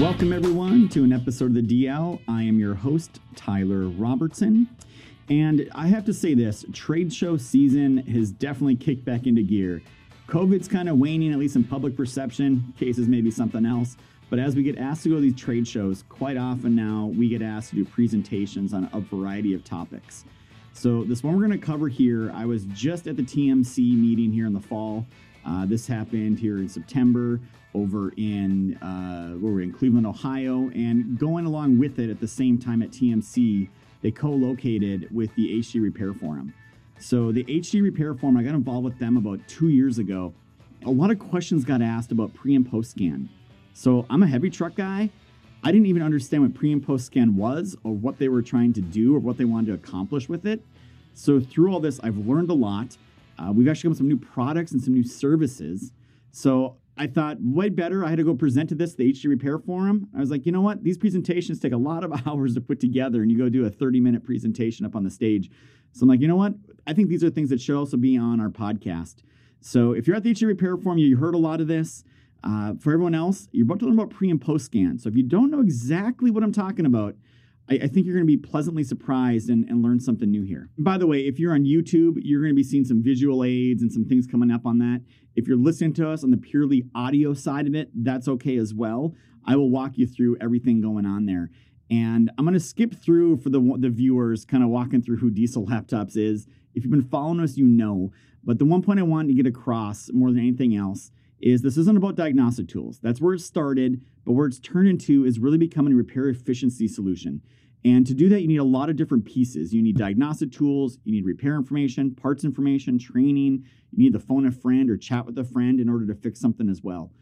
Welcome, everyone, to an episode of the DL. I am your host, Tyler Robertson. And I have to say this trade show season has definitely kicked back into gear. COVID's kind of waning, at least in public perception. Cases maybe something else. But as we get asked to go to these trade shows, quite often now we get asked to do presentations on a variety of topics. So, this one we're going to cover here, I was just at the TMC meeting here in the fall. Uh, this happened here in September over in uh, where we're in Cleveland, Ohio, and going along with it at the same time at TMC, they co-located with the HD Repair Forum. So the HD Repair Forum, I got involved with them about two years ago. A lot of questions got asked about pre and post scan. So I'm a heavy truck guy. I didn't even understand what pre and post scan was, or what they were trying to do, or what they wanted to accomplish with it. So through all this, I've learned a lot. Uh, we've actually got some new products and some new services. So I thought, way better. I had to go present to this, the HD Repair Forum. I was like, you know what? These presentations take a lot of hours to put together, and you go do a 30 minute presentation up on the stage. So I'm like, you know what? I think these are things that should also be on our podcast. So if you're at the HD Repair Forum, you heard a lot of this. Uh, for everyone else, you're about to learn about pre and post scan. So if you don't know exactly what I'm talking about, I, I think you're going to be pleasantly surprised and, and learn something new here. By the way, if you're on YouTube, you're going to be seeing some visual aids and some things coming up on that. If you're listening to us on the purely audio side of it, that's okay as well. I will walk you through everything going on there. And I'm going to skip through for the, the viewers, kind of walking through who Diesel Laptops is. If you've been following us, you know. But the one point I wanted to get across more than anything else is this isn't about diagnostic tools. That's where it started, but where it's turned into is really becoming a repair efficiency solution. And to do that, you need a lot of different pieces. You need diagnostic tools, you need repair information, parts information, training, you need to phone a friend or chat with a friend in order to fix something as well.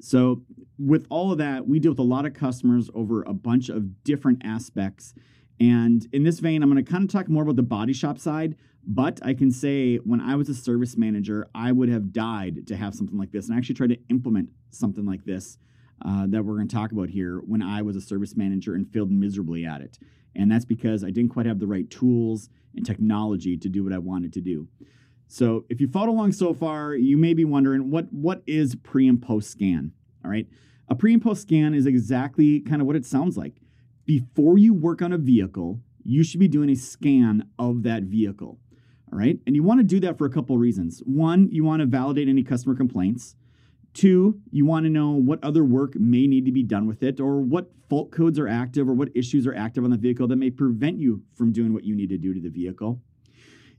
So, with all of that, we deal with a lot of customers over a bunch of different aspects. And in this vein, I'm going to kind of talk more about the body shop side, but I can say when I was a service manager, I would have died to have something like this and I actually tried to implement something like this uh, that we're going to talk about here when I was a service manager and failed miserably at it. And that's because I didn't quite have the right tools and technology to do what I wanted to do. So if you followed along so far, you may be wondering what what is pre and post scan. All right. A pre and post scan is exactly kind of what it sounds like. Before you work on a vehicle, you should be doing a scan of that vehicle. All right. And you want to do that for a couple of reasons. One, you want to validate any customer complaints. Two, you want to know what other work may need to be done with it, or what fault codes are active, or what issues are active on the vehicle that may prevent you from doing what you need to do to the vehicle.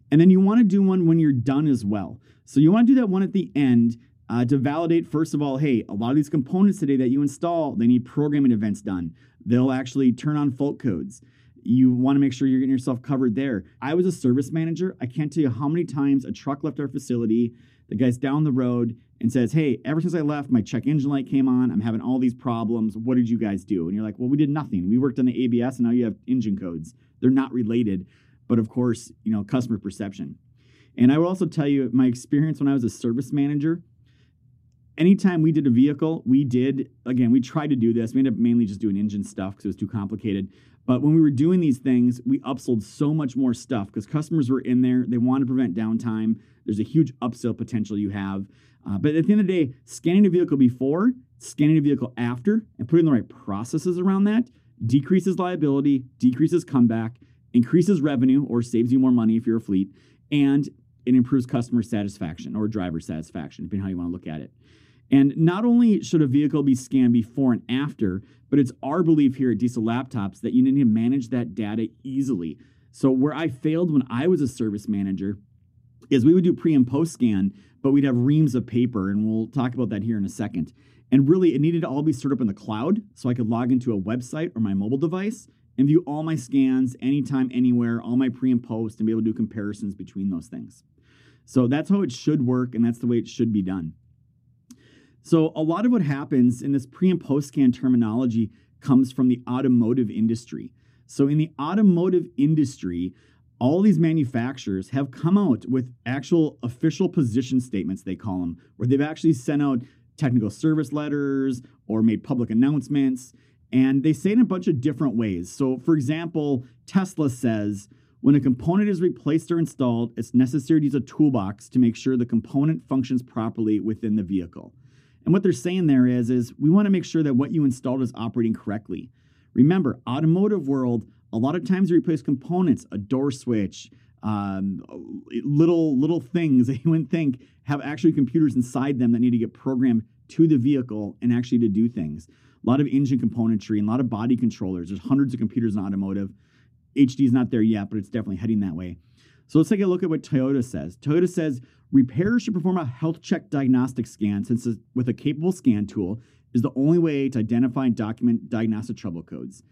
And then you want to do one when you're done as well. So you want to do that one at the end uh, to validate, first of all, hey, a lot of these components today that you install, they need programming events done. They'll actually turn on fault codes. You want to make sure you're getting yourself covered there. I was a service manager. I can't tell you how many times a truck left our facility. The guy's down the road and says, Hey, ever since I left, my check engine light came on. I'm having all these problems. What did you guys do? And you're like, Well, we did nothing. We worked on the ABS and now you have engine codes. They're not related, but of course, you know, customer perception. And I will also tell you my experience when I was a service manager. Anytime we did a vehicle, we did, again, we tried to do this. We ended up mainly just doing engine stuff because it was too complicated. But when we were doing these things, we upsold so much more stuff because customers were in there. They want to prevent downtime. There's a huge upsell potential you have. Uh, but at the end of the day, scanning a vehicle before, scanning a vehicle after, and putting the right processes around that decreases liability, decreases comeback, increases revenue, or saves you more money if you're a fleet, and it improves customer satisfaction or driver satisfaction, depending how you want to look at it. And not only should a vehicle be scanned before and after, but it's our belief here at Diesel Laptops that you need to manage that data easily. So, where I failed when I was a service manager is we would do pre and post scan, but we'd have reams of paper, and we'll talk about that here in a second. And really, it needed to all be stored up in the cloud so I could log into a website or my mobile device and view all my scans anytime, anywhere, all my pre and post, and be able to do comparisons between those things. So that's how it should work, and that's the way it should be done. So, a lot of what happens in this pre and post scan terminology comes from the automotive industry. So, in the automotive industry, all these manufacturers have come out with actual official position statements, they call them, where they've actually sent out technical service letters or made public announcements. And they say it in a bunch of different ways. So, for example, Tesla says when a component is replaced or installed, it's necessary to use a toolbox to make sure the component functions properly within the vehicle. And what they're saying there is, is we want to make sure that what you installed is operating correctly. Remember, automotive world, a lot of times you replace components, a door switch, um, little little things that you wouldn't think have actually computers inside them that need to get programmed to the vehicle and actually to do things. A lot of engine componentry and a lot of body controllers. There's hundreds of computers in automotive. HD is not there yet, but it's definitely heading that way. So let's take a look at what Toyota says. Toyota says repairers should perform a health check diagnostic scan since with a capable scan tool is the only way to identify and document diagnostic trouble codes.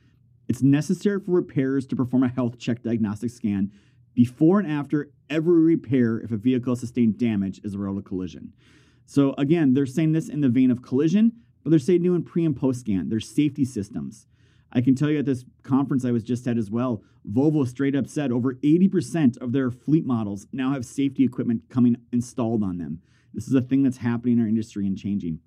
It's necessary for repairers to perform a health check diagnostic scan before and after every repair if a vehicle sustained damage as a result of collision. So again, they're saying this in the vein of collision, but they're saying doing pre and post scan. There's safety systems. I can tell you at this conference I was just at as well, Volvo straight up said over 80% of their fleet models now have safety equipment coming installed on them. This is a thing that's happening in our industry and changing.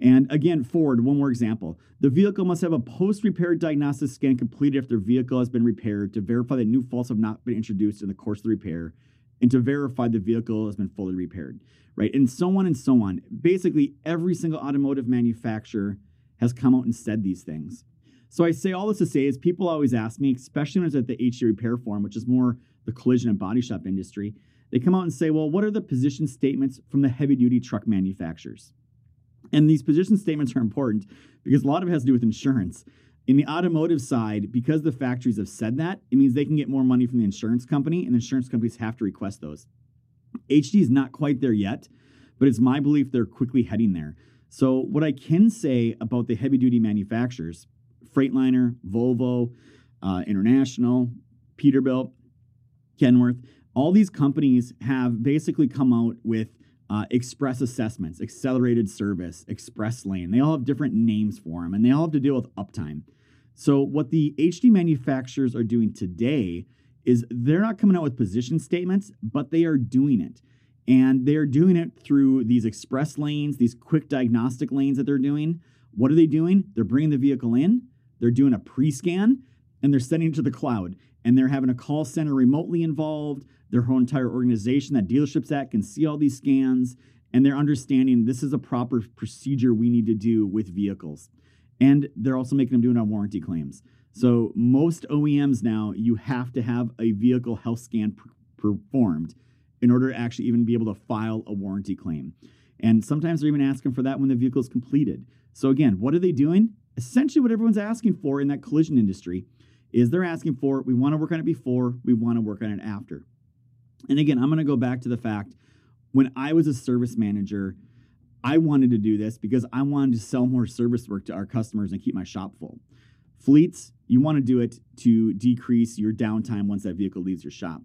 And again, Ford, one more example. The vehicle must have a post repair diagnostic scan completed if their vehicle has been repaired to verify that new faults have not been introduced in the course of the repair and to verify the vehicle has been fully repaired, right? And so on and so on. Basically, every single automotive manufacturer has come out and said these things. So I say all this to say is people always ask me, especially when I was at the HD Repair Forum, which is more the collision and body shop industry, they come out and say, well, what are the position statements from the heavy duty truck manufacturers? And these position statements are important because a lot of it has to do with insurance. In the automotive side, because the factories have said that, it means they can get more money from the insurance company, and insurance companies have to request those. HD is not quite there yet, but it's my belief they're quickly heading there. So, what I can say about the heavy duty manufacturers, Freightliner, Volvo, uh, International, Peterbilt, Kenworth, all these companies have basically come out with uh, express assessments, accelerated service, express lane. They all have different names for them and they all have to deal with uptime. So, what the HD manufacturers are doing today is they're not coming out with position statements, but they are doing it. And they're doing it through these express lanes, these quick diagnostic lanes that they're doing. What are they doing? They're bringing the vehicle in, they're doing a pre scan, and they're sending it to the cloud. And they're having a call center remotely involved their whole entire organization that dealerships at can see all these scans and they're understanding this is a proper procedure we need to do with vehicles. And they're also making them do it on warranty claims. So most OEMs now, you have to have a vehicle health scan pr- performed in order to actually even be able to file a warranty claim. And sometimes they're even asking for that when the vehicle is completed. So again, what are they doing? Essentially what everyone's asking for in that collision industry is they're asking for we want to work on it before, we want to work on it after. And again, I'm going to go back to the fact when I was a service manager, I wanted to do this because I wanted to sell more service work to our customers and keep my shop full. Fleets, you want to do it to decrease your downtime once that vehicle leaves your shop.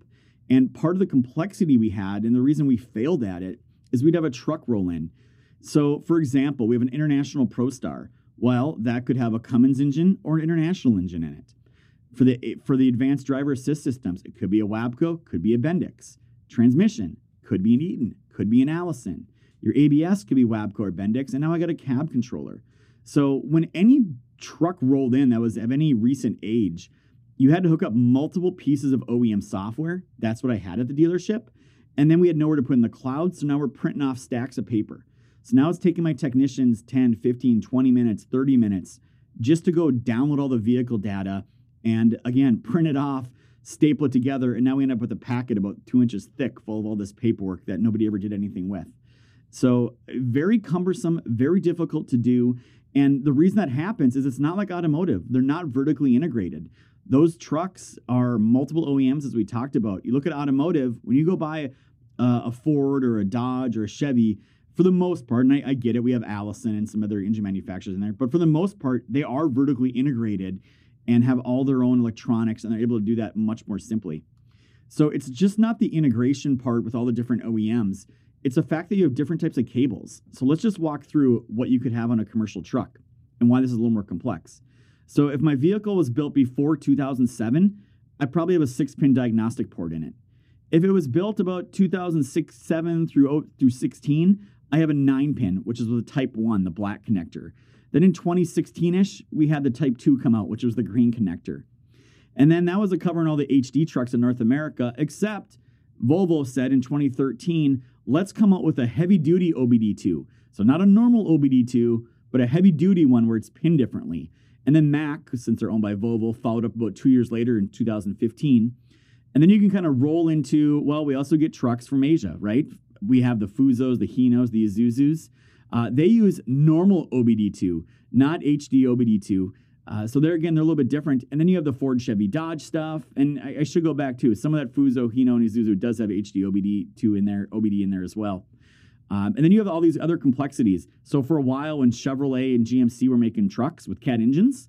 And part of the complexity we had, and the reason we failed at it, is we'd have a truck roll in. So, for example, we have an international ProStar. Well, that could have a Cummins engine or an international engine in it. For the for the advanced driver assist systems, it could be a Wabco, could be a Bendix. Transmission could be an Eaton, could be an Allison. Your ABS could be Wabco or Bendix, and now I got a cab controller. So when any truck rolled in that was of any recent age, you had to hook up multiple pieces of OEM software. That's what I had at the dealership. And then we had nowhere to put in the cloud. So now we're printing off stacks of paper. So now it's taking my technicians 10, 15, 20 minutes, 30 minutes just to go download all the vehicle data and again, print it off, staple it together, and now we end up with a packet about two inches thick full of all this paperwork that nobody ever did anything with. So, very cumbersome, very difficult to do. And the reason that happens is it's not like automotive, they're not vertically integrated. Those trucks are multiple OEMs, as we talked about. You look at automotive, when you go buy uh, a Ford or a Dodge or a Chevy, for the most part, and I, I get it, we have Allison and some other engine manufacturers in there, but for the most part, they are vertically integrated and have all their own electronics, and they're able to do that much more simply. So it's just not the integration part with all the different OEMs. It's the fact that you have different types of cables. So let's just walk through what you could have on a commercial truck and why this is a little more complex. So if my vehicle was built before 2007, I probably have a six pin diagnostic port in it. If it was built about 2006, 7 through, oh, through 16, I have a nine pin, which is the type 1, the black connector. Then in 2016 ish, we had the Type 2 come out, which was the green connector. And then that was a covering all the HD trucks in North America, except Volvo said in 2013, let's come out with a heavy duty OBD2. So not a normal OBD2, but a heavy duty one where it's pinned differently. And then Mack, since they're owned by Volvo, followed up about two years later in 2015. And then you can kind of roll into, well, we also get trucks from Asia, right? We have the Fusos, the Hinos, the Isuzus. Uh, they use normal OBD2, not HD OBD2. Uh, so there again, they're a little bit different. And then you have the Ford, Chevy, Dodge stuff. And I, I should go back too. Some of that Fuso, Hino, and Isuzu does have HD OBD2 in there, OBD in there as well. Um, and then you have all these other complexities. So for a while, when Chevrolet and GMC were making trucks with CAT engines,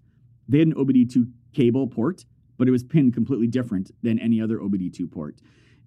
they had an OBD2 cable port, but it was pinned completely different than any other OBD2 port.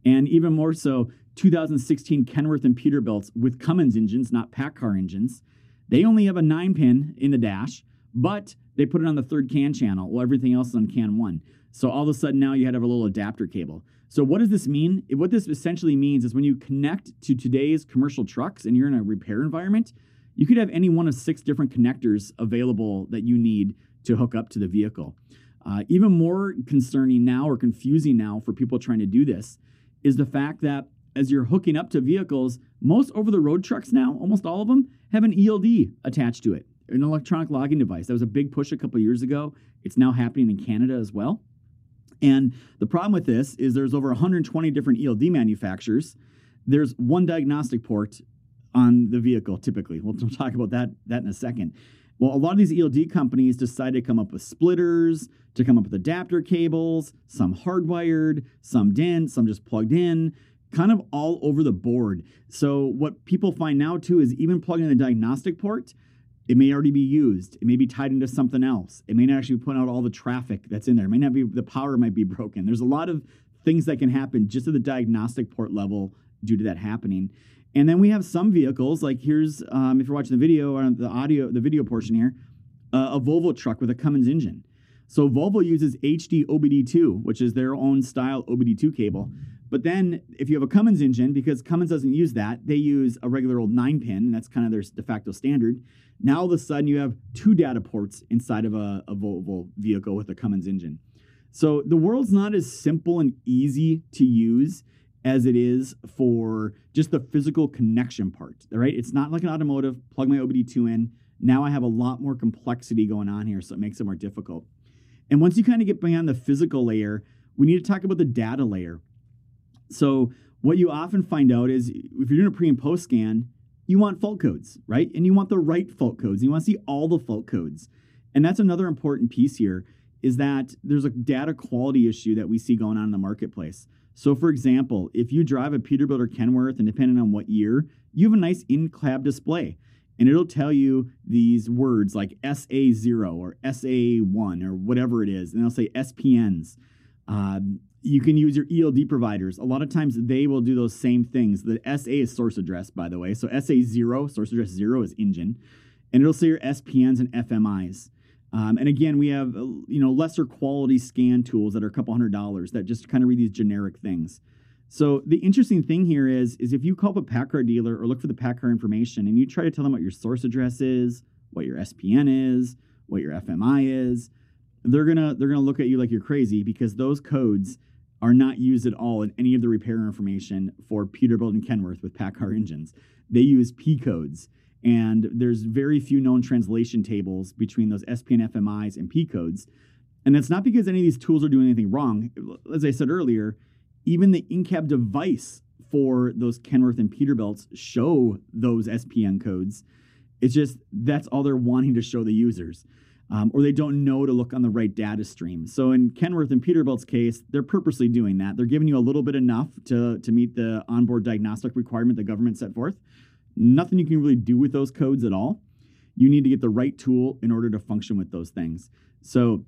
And even more so, 2016 Kenworth and Peterbilt with Cummins engines, not PACCAR engines, they only have a nine pin in the dash, but they put it on the third CAN channel. Well, everything else is on CAN 1. So all of a sudden now you had to have a little adapter cable. So what does this mean? What this essentially means is when you connect to today's commercial trucks and you're in a repair environment, you could have any one of six different connectors available that you need to hook up to the vehicle. Uh, even more concerning now or confusing now for people trying to do this is the fact that as you're hooking up to vehicles, most over the road trucks now, almost all of them, have an ELD attached to it an electronic logging device. That was a big push a couple years ago. It's now happening in Canada as well. And the problem with this is there's over 120 different ELD manufacturers. There's one diagnostic port on the vehicle typically. We'll talk about that that in a second. Well, a lot of these ELD companies decided to come up with splitters, to come up with adapter cables, some hardwired, some DIN, some just plugged in, kind of all over the board. So what people find now too is even plugging in the diagnostic port, it may already be used. It may be tied into something else. It may not actually be putting out all the traffic that's in there. It may not be the power might be broken. There's a lot of things that can happen just at the diagnostic port level due to that happening. And then we have some vehicles like here's um, if you're watching the video or the audio, the video portion here, uh, a Volvo truck with a Cummins engine. So Volvo uses HD OBD2, which is their own style OBD2 cable. But then if you have a Cummins engine, because Cummins doesn't use that, they use a regular old nine pin, and that's kind of their de facto standard. Now all of a sudden you have two data ports inside of a, a Volvo vehicle with a Cummins engine. So the world's not as simple and easy to use as it is for just the physical connection part, right? It's not like an automotive, plug my OBD2 in. Now I have a lot more complexity going on here, so it makes it more difficult. And once you kind of get beyond the physical layer, we need to talk about the data layer. So what you often find out is if you're doing a pre and post scan, you want fault codes, right? And you want the right fault codes. You want to see all the fault codes. And that's another important piece here is that there's a data quality issue that we see going on in the marketplace. So, for example, if you drive a Peterbilt or Kenworth, and depending on what year, you have a nice in-cab display, and it'll tell you these words like SA0 or SA1 or whatever it is, and they'll say SPNs. Um, you can use your ELD providers. A lot of times they will do those same things. The SA is source address, by the way. So SA0, source address 0 is engine. And it'll say your SPNs and FMIs. Um, and again, we have you know lesser quality scan tools that are a couple hundred dollars that just kind of read these generic things. So the interesting thing here is, is if you call up a PACCAR dealer or look for the PACCAR information and you try to tell them what your source address is, what your SPN is, what your FMI is, they're gonna they're gonna look at you like you're crazy because those codes are not used at all in any of the repair information for Peterbilt and Kenworth with PACCAR engines. They use P codes, and there's very few known translation tables between those SPN FMIs and P codes. And that's not because any of these tools are doing anything wrong. As I said earlier, even the in-cab device for those Kenworth and Peterbilts show those SPN codes. It's just that's all they're wanting to show the users um, or they don't know to look on the right data stream. So in Kenworth and Peterbilt's case, they're purposely doing that. They're giving you a little bit enough to, to meet the onboard diagnostic requirement the government set forth. Nothing you can really do with those codes at all. You need to get the right tool in order to function with those things. So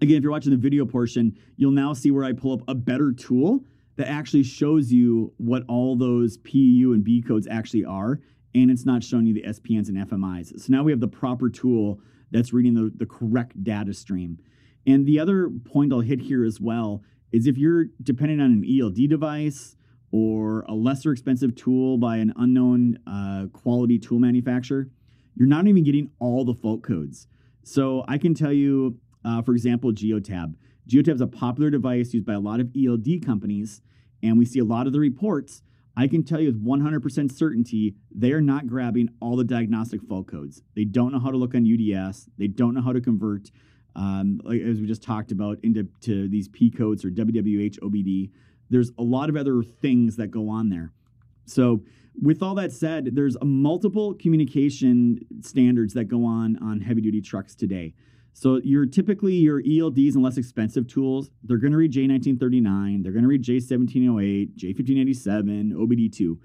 again, if you're watching the video portion, you'll now see where I pull up a better tool that actually shows you what all those PU and B codes actually are, and it's not showing you the SPNs and FMIs. So now we have the proper tool that's reading the, the correct data stream. And the other point I'll hit here as well is if you're dependent on an ELD device or a lesser expensive tool by an unknown uh, quality tool manufacturer, you're not even getting all the fault codes. So I can tell you, uh, for example, Geotab. Geotab is a popular device used by a lot of ELD companies, and we see a lot of the reports I can tell you with 100% certainty, they are not grabbing all the diagnostic fault codes. They don't know how to look on UDS. They don't know how to convert, um, like, as we just talked about, into to these P codes or WWH OBD. There's a lot of other things that go on there. So, with all that said, there's multiple communication standards that go on on heavy duty trucks today. So you're typically your ELDs and less expensive tools, they're going to read J1939, they're going to read J1708, J1587, OBD2.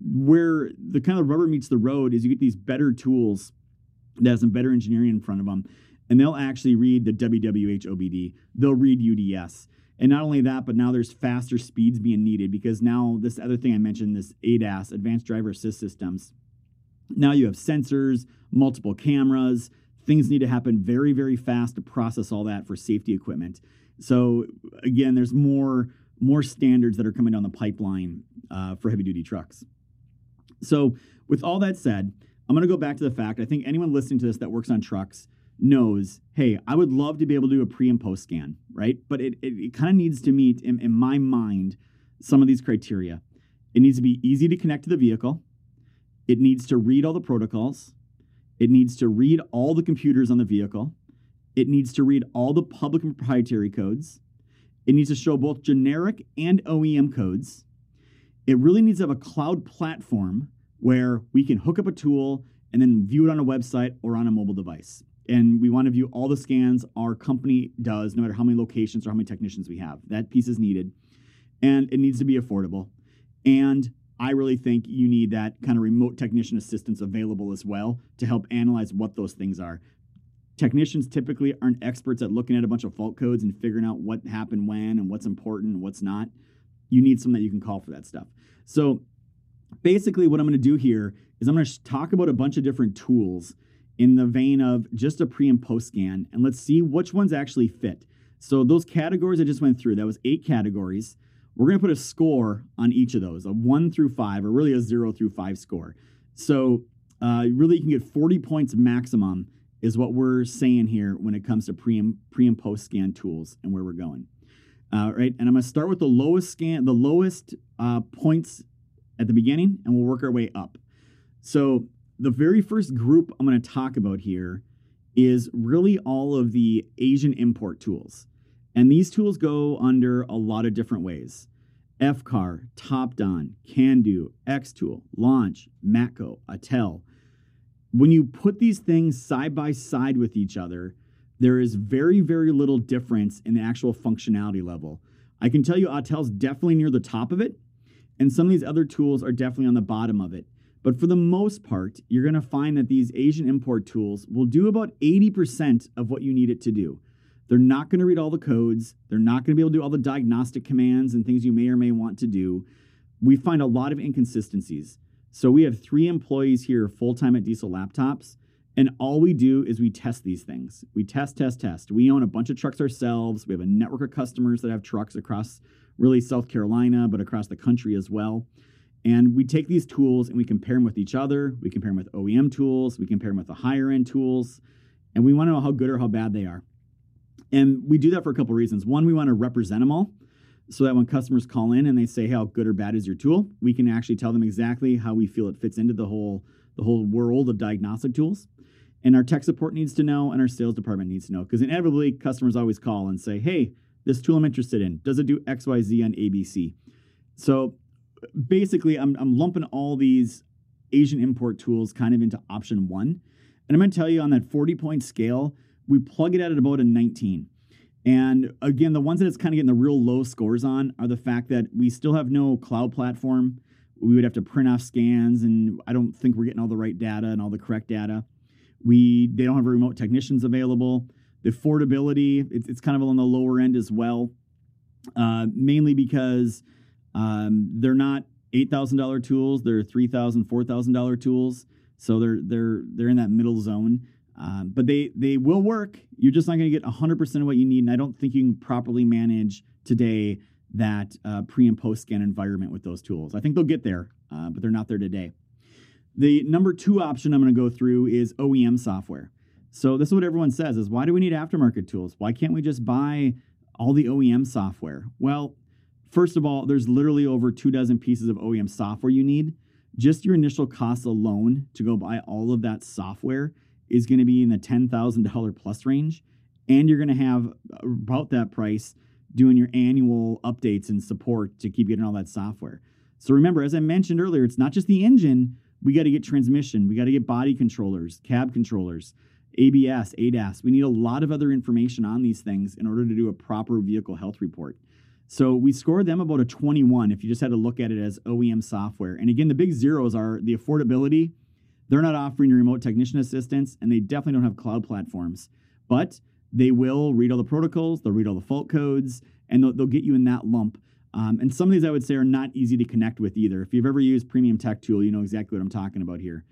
Where the kind of rubber meets the road is you get these better tools that have some better engineering in front of them, and they'll actually read the WWH OBD. They'll read UDS. And not only that, but now there's faster speeds being needed because now this other thing I mentioned, this ADAS, Advanced Driver Assist Systems. Now you have sensors, multiple cameras, things need to happen very, very fast to process all that for safety equipment. So again, there's more more standards that are coming down the pipeline uh, for heavy duty trucks. So with all that said, I'm going to go back to the fact I think anyone listening to this that works on trucks knows, hey, I would love to be able to do a pre and post scan, right? But it, it, it kind of needs to meet, in, in my mind, some of these criteria. It needs to be easy to connect to the vehicle. It needs to read all the protocols. It needs to read all the computers on the vehicle. It needs to read all the public and proprietary codes. It needs to show both generic and OEM codes. It really needs to have a cloud platform where we can hook up a tool and then view it on a website or on a mobile device. And we want to view all the scans our company does, no matter how many locations or how many technicians we have. That piece is needed. And it needs to be affordable. And I really think you need that kind of remote technician assistance available as well to help analyze what those things are. Technicians typically aren't experts at looking at a bunch of fault codes and figuring out what happened when and what's important and what's not. You need someone that you can call for that stuff. So, basically, what I'm going to do here is I'm going to talk about a bunch of different tools in the vein of just a pre and post scan, and let's see which ones actually fit. So, those categories I just went through, that was eight categories. We're going to put a score on each of those, a one through five, or really a zero through five score. So, uh, really, you can get 40 points maximum, is what we're saying here when it comes to pre and, pre and post scan tools and where we're going. Uh, right, and I'm going to start with the lowest scan, the lowest uh, points at the beginning, and we'll work our way up. So, the very first group I'm going to talk about here is really all of the Asian import tools. And these tools go under a lot of different ways. FCAR, TopDon, CANDO, Xtool, Launch, Matco, Autel. When you put these things side by side with each other, there is very, very little difference in the actual functionality level. I can tell you Autel's definitely near the top of it, and some of these other tools are definitely on the bottom of it. But for the most part, you're going to find that these Asian import tools will do about 80% of what you need it to do. They're not going to read all the codes. They're not going to be able to do all the diagnostic commands and things you may or may want to do. We find a lot of inconsistencies. So we have three employees here full time at Diesel Laptops, and all we do is we test these things. We test, test, test. We own a bunch of trucks ourselves. We have a network of customers that have trucks across really South Carolina, but across the country as well. And we take these tools and we compare them with each other. We compare them with OEM tools. We compare them with the higher end tools. And we want to know how good or how bad they are. And we do that for a couple reasons. One, we want to represent them all so that when customers call in and they say how good or bad is your tool, we can actually tell them exactly how we feel it fits into the whole the whole world of diagnostic tools. And our tech support needs to know and our sales department needs to know because inevitably customers always call and say, "Hey, this tool I'm interested in, does it do XYZ on ABC?" So basically I'm I'm lumping all these Asian import tools kind of into option 1. And I'm going to tell you on that 40 point scale, we plug it at about a 19. And again, the ones that it's kind of getting the real low scores on are the fact that we still have no cloud platform. We would have to print off scans, and I don't think we're getting all the right data and all the correct data. We they don't have remote technicians available. The affordability it's, it's kind of on the lower end as well, uh, mainly because um, they're not eight thousand dollar tools; they're three thousand, four thousand dollar tools. So they're they're they're in that middle zone. Um, but they they will work. You're just not going to get 100% of what you need, and I don't think you can properly manage today that uh, pre and post scan environment with those tools. I think they'll get there, uh, but they're not there today. The number two option I'm going to go through is OEM software. So this is what everyone says: is why do we need aftermarket tools? Why can't we just buy all the OEM software? Well, First of all, there's literally over two dozen pieces of OEM software you need. Just your initial cost alone to go buy all of that software is going to be in the $10,000 plus range. And you're going to have about that price doing your annual updates and support to keep getting all that software. So remember, as I mentioned earlier, it's not just the engine. We got to get transmission, we got to get body controllers, cab controllers, ABS, ADAS. We need a lot of other information on these things in order to do a proper vehicle health report. So we scored them about a 21 if you just had to look at it as OEM software. And again, the big zeros are the affordability. They're not offering remote technician assistance, and they definitely don't have cloud platforms. But they will read all the protocols, they'll read all the fault codes, and they'll, they'll get you in that lump. Um, and some of these I would say are not easy to connect with either. If you've ever used Premium Tech Tool, you know exactly what I'm talking about here.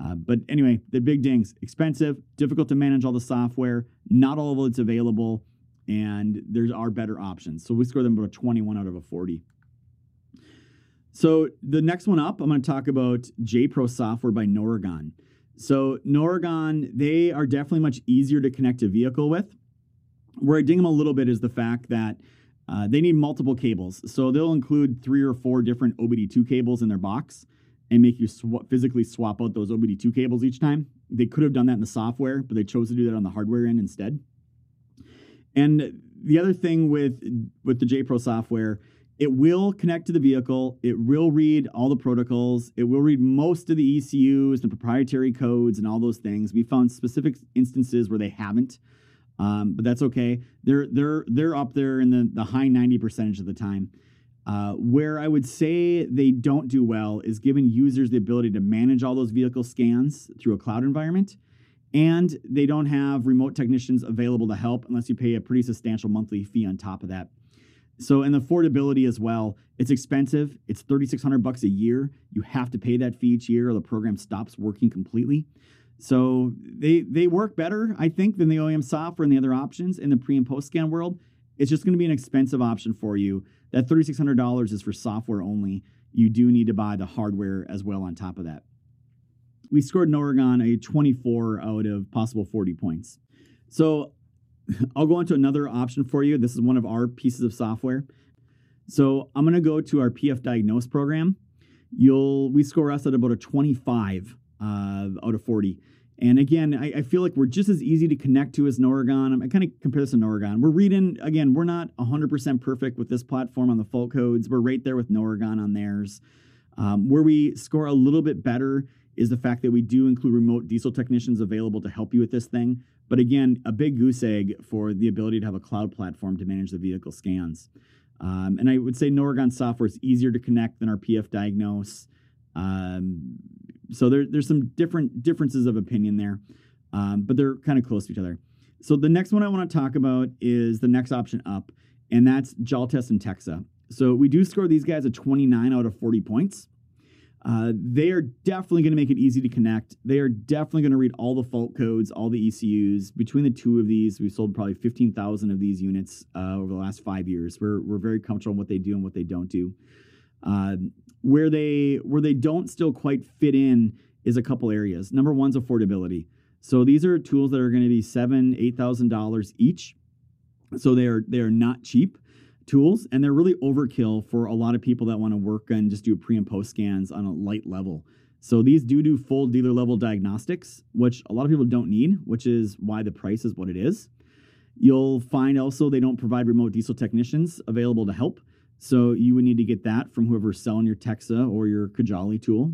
Uh, but anyway, the big dings expensive, difficult to manage all the software, not all of it's available, and there are better options. So we score them about a 21 out of a 40. So the next one up, I'm going to talk about JPro software by Noregon. So Noregon, they are definitely much easier to connect a vehicle with. Where I ding them a little bit is the fact that uh, they need multiple cables. So they'll include three or four different OBD2 cables in their box and make you sw- physically swap out those OBD2 cables each time. They could have done that in the software, but they chose to do that on the hardware end instead. And the other thing with with the JPro software, it will connect to the vehicle. It will read all the protocols. It will read most of the ECUs and proprietary codes and all those things. We found specific instances where they haven't. Um, but that's okay. They're they're they're up there in the, the high 90 percentage of the time. Uh, where I would say they don't do well is giving users the ability to manage all those vehicle scans through a cloud environment. And they don't have remote technicians available to help unless you pay a pretty substantial monthly fee on top of that. So, and affordability as well. It's expensive. It's 3600 bucks a year. You have to pay that fee each year or the program stops working completely. So they they work better, I think, than the OEM software and the other options in the pre and post scan world. It's just going to be an expensive option for you. That $3,600 is for software only. You do need to buy the hardware as well on top of that. We scored Noregon a 24 out of possible 40 points. So I'll go into another option for you. This is one of our pieces of software. So I'm going to go to our PF Diagnose program. You'll we score us at about a 25 uh, out of 40. And again, I, I, feel like we're just as easy to connect to as Noregon. I kind of compare this to Noregon. We're reading, again, we're not 100% perfect with this platform on the fault codes. We're right there with Noregon on theirs. Um, where we score a little bit better is the fact that we do include remote diesel technicians available to help you with this thing. But again, a big goose egg for the ability to have a cloud platform to manage the vehicle scans. Um, and I would say Noregon software is easier to connect than our PF Diagnose. Um, so there, there's some different differences of opinion there, um, but they're kind of close to each other. So the next one I want to talk about is the next option up, and that's Jaltest and Texa. So we do score these guys a 29 out of 40 points. Uh, they are definitely going to make it easy to connect. They are definitely going to read all the fault codes, all the ECUs. Between the two of these, we've sold probably 15,000 of these units uh, over the last five years. We're, we're very comfortable in what they do and what they don't do. Uh, where they where they don't still quite fit in is a couple areas. Number one's affordability. So these are tools that are going to be seven, eight thousand dollars each. So they are they are not cheap tools, and they're really overkill for a lot of people that want to work and just do pre and post scans on a light level. So these do do full dealer level diagnostics, which a lot of people don't need, which is why the price is what it is. You'll find also they don't provide remote diesel technicians available to help. So you would need to get that from whoever's selling your Texa or your Kajali tool.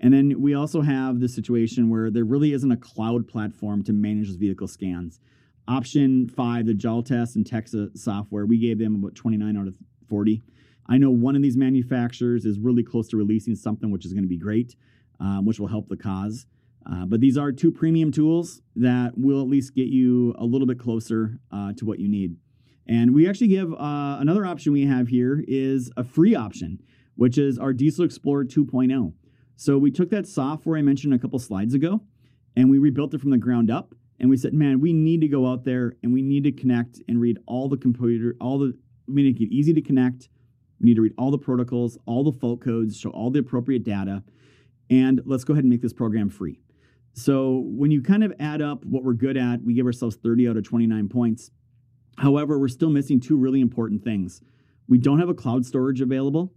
And then we also have the situation where there really isn't a cloud platform to manage those vehicle scans. Option five, the Jaltest and Texa's software, we gave them about 29 out of 40. I know one of these manufacturers is really close to releasing something which is going to be great, um, which will help the cause. Uh, but these are two premium tools that will at least get you a little bit closer uh, to what you need. And we actually give uh, another option we have here is a free option, which is our Diesel Explorer 2.0. So we took that software I mentioned a couple slides ago and we rebuilt it from the ground up. And we said, man, we need to go out there and we need to connect and read all the computer, all the, we need to get easy to connect. We need to read all the protocols, all the fault codes, show all the appropriate data. And let's go ahead and make this program free. So when you kind of add up what we're good at, we give ourselves 30 out of 29 points. However, we're still missing two really important things. We don't have a cloud storage available,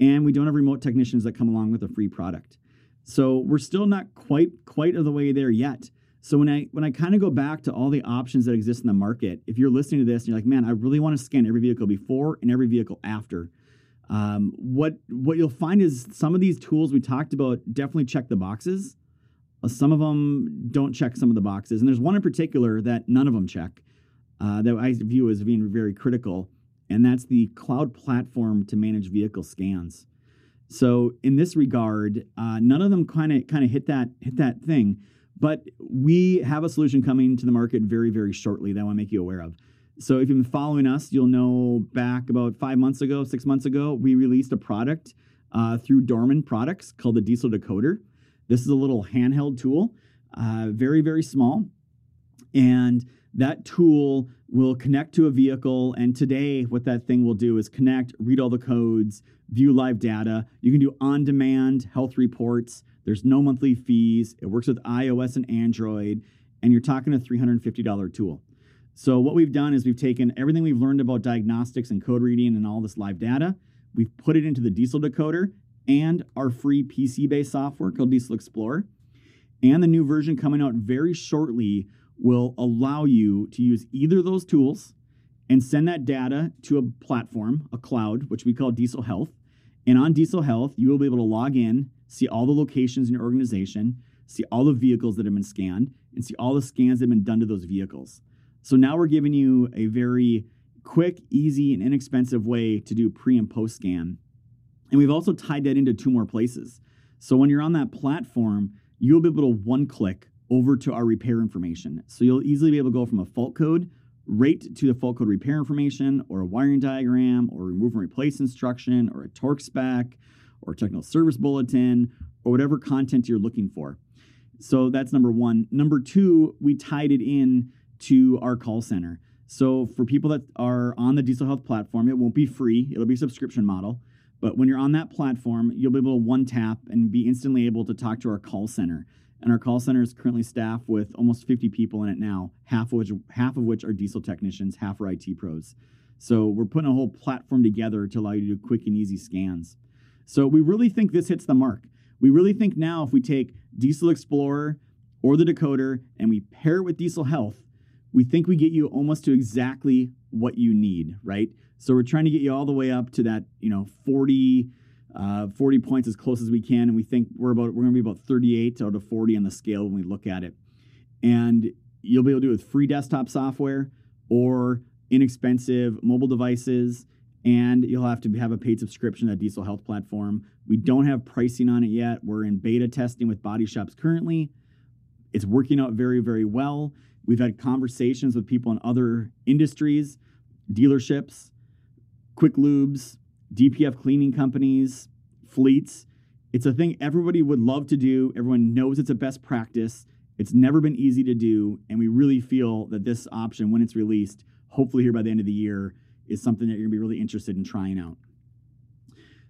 and we don't have remote technicians that come along with a free product. So we're still not quite quite of the way there yet. So when I when I kind of go back to all the options that exist in the market, if you're listening to this and you're like, man, I really want to scan every vehicle before and every vehicle after, um, what what you'll find is some of these tools we talked about definitely check the boxes. Uh, some of them don't check some of the boxes, and there's one in particular that none of them check uh, that I view as being very critical, and that's the cloud platform to manage vehicle scans. So in this regard, uh, none of them kind of kind of hit that hit that thing. But we have a solution coming to the market very, very shortly that I want to make you aware of. So if you've been following us, you'll know back about five months ago, six months ago, we released a product uh, through Dorman Products called the Diesel Decoder. This is a little handheld tool, uh, very, very small. And that tool will connect to a vehicle. And today, what that thing will do is connect, read all the codes, view live data. You can do on demand health reports. There's no monthly fees. It works with iOS and Android. And you're talking a $350 tool. So, what we've done is we've taken everything we've learned about diagnostics and code reading and all this live data, we've put it into the Diesel decoder and our free PC based software called Diesel Explorer. And the new version coming out very shortly will allow you to use either of those tools and send that data to a platform, a cloud, which we call Diesel Health. And on Diesel Health, you will be able to log in, see all the locations in your organization, see all the vehicles that have been scanned, and see all the scans that have been done to those vehicles. So now we're giving you a very quick, easy, and inexpensive way to do pre and post scan. And we've also tied that into two more places. So when you're on that platform, you'll be able to one click over to our repair information. So you'll easily be able to go from a fault code right to the fault code repair information or a wiring diagram or remove and replace instruction or a torque spec or technical service bulletin or whatever content you're looking for. So that's number one. Number two, we tied it in to our call center. So for people that are on the Diesel Health platform, it won't be free, it'll be a subscription model. But when you're on that platform, you'll be able to one tap and be instantly able to talk to our call center. And our call center is currently staffed with almost 50 people in it now, half of which half of which are diesel technicians, half are IT pros. So we're putting a whole platform together to allow you to do quick and easy scans. So we really think this hits the mark. We really think now if we take Diesel Explorer or the decoder and we pair it with Diesel Health, we think we get you almost to exactly what you need, right? So we're trying to get you all the way up to that, you know, 40 uh, 40 points as close as we can, and we think we're about we're going to be about 38 out of 40 on the scale when we look at it. And you'll be able to do it with free desktop software or inexpensive mobile devices, and you'll have to have a paid subscription at Diesel Health platform. We don't have pricing on it yet. We're in beta testing with body shops currently. It's working out very, very well. We've had conversations with people in other industries, dealerships, quick lubes, DPF cleaning companies, fleets. It's a thing everybody would love to do. Everyone knows it's a best practice. It's never been easy to do. And we really feel that this option, when it's released, hopefully here by the end of the year, is something that you're going to be really interested in trying out.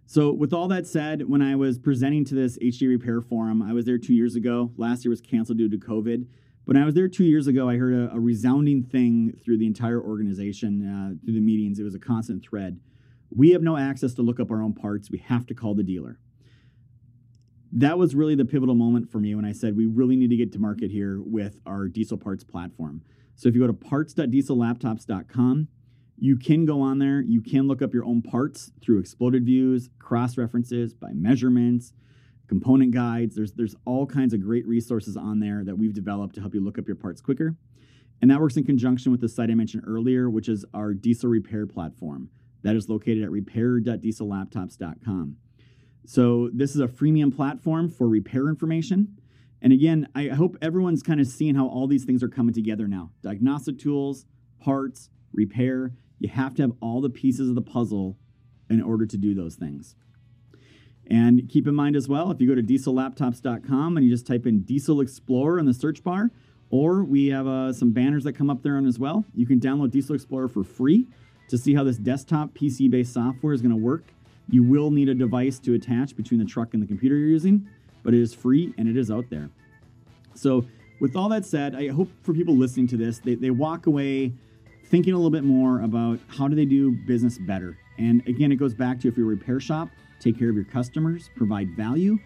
So, with all that said, when I was presenting to this HD Repair Forum, I was there two years ago. Last year was canceled due to COVID. But when I was there two years ago, I heard a, a resounding thing through the entire organization, uh, through the meetings. It was a constant thread. We have no access to look up our own parts. We have to call the dealer. That was really the pivotal moment for me when I said we really need to get to market here with our diesel parts platform. So if you go to parts.diesellaptops.com, you can go on there. You can look up your own parts through exploded views, cross references by measurements, component guides. There's, there's all kinds of great resources on there that we've developed to help you look up your parts quicker. And that works in conjunction with the site I mentioned earlier, which is our diesel repair platform. That is located at repair.diesellaptops.com. So, this is a freemium platform for repair information. And again, I hope everyone's kind of seeing how all these things are coming together now diagnostic tools, parts, repair. You have to have all the pieces of the puzzle in order to do those things. And keep in mind as well, if you go to diesellaptops.com and you just type in Diesel Explorer in the search bar, or we have uh, some banners that come up there on as well, you can download Diesel Explorer for free to see how this desktop PC based software is going to work, you will need a device to attach between the truck and the computer you're using, but it is free and it is out there. So, with all that said, I hope for people listening to this, they, they walk away thinking a little bit more about how do they do business better. And again, it goes back to if you're a repair shop, take care of your customers, provide value.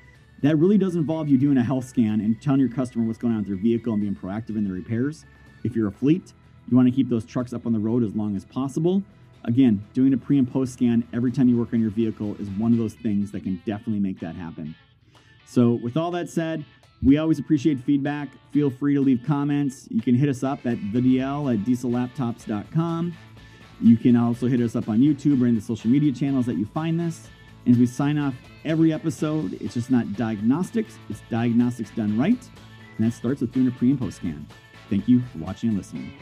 That really does involve you doing a health scan and telling your customer what's going on with their vehicle and being proactive in the repairs. If you're a fleet, you want to keep those trucks up on the road as long as possible. Again, doing a pre and post scan every time you work on your vehicle is one of those things that can definitely make that happen. So, with all that said, we always appreciate feedback. Feel free to leave comments. You can hit us up at the DL at diesellaptops.com. You can also hit us up on YouTube or in the social media channels that you find this. And as we sign off every episode. It's just not diagnostics, it's diagnostics done right. And that starts with doing a pre and post scan. Thank you for watching and listening.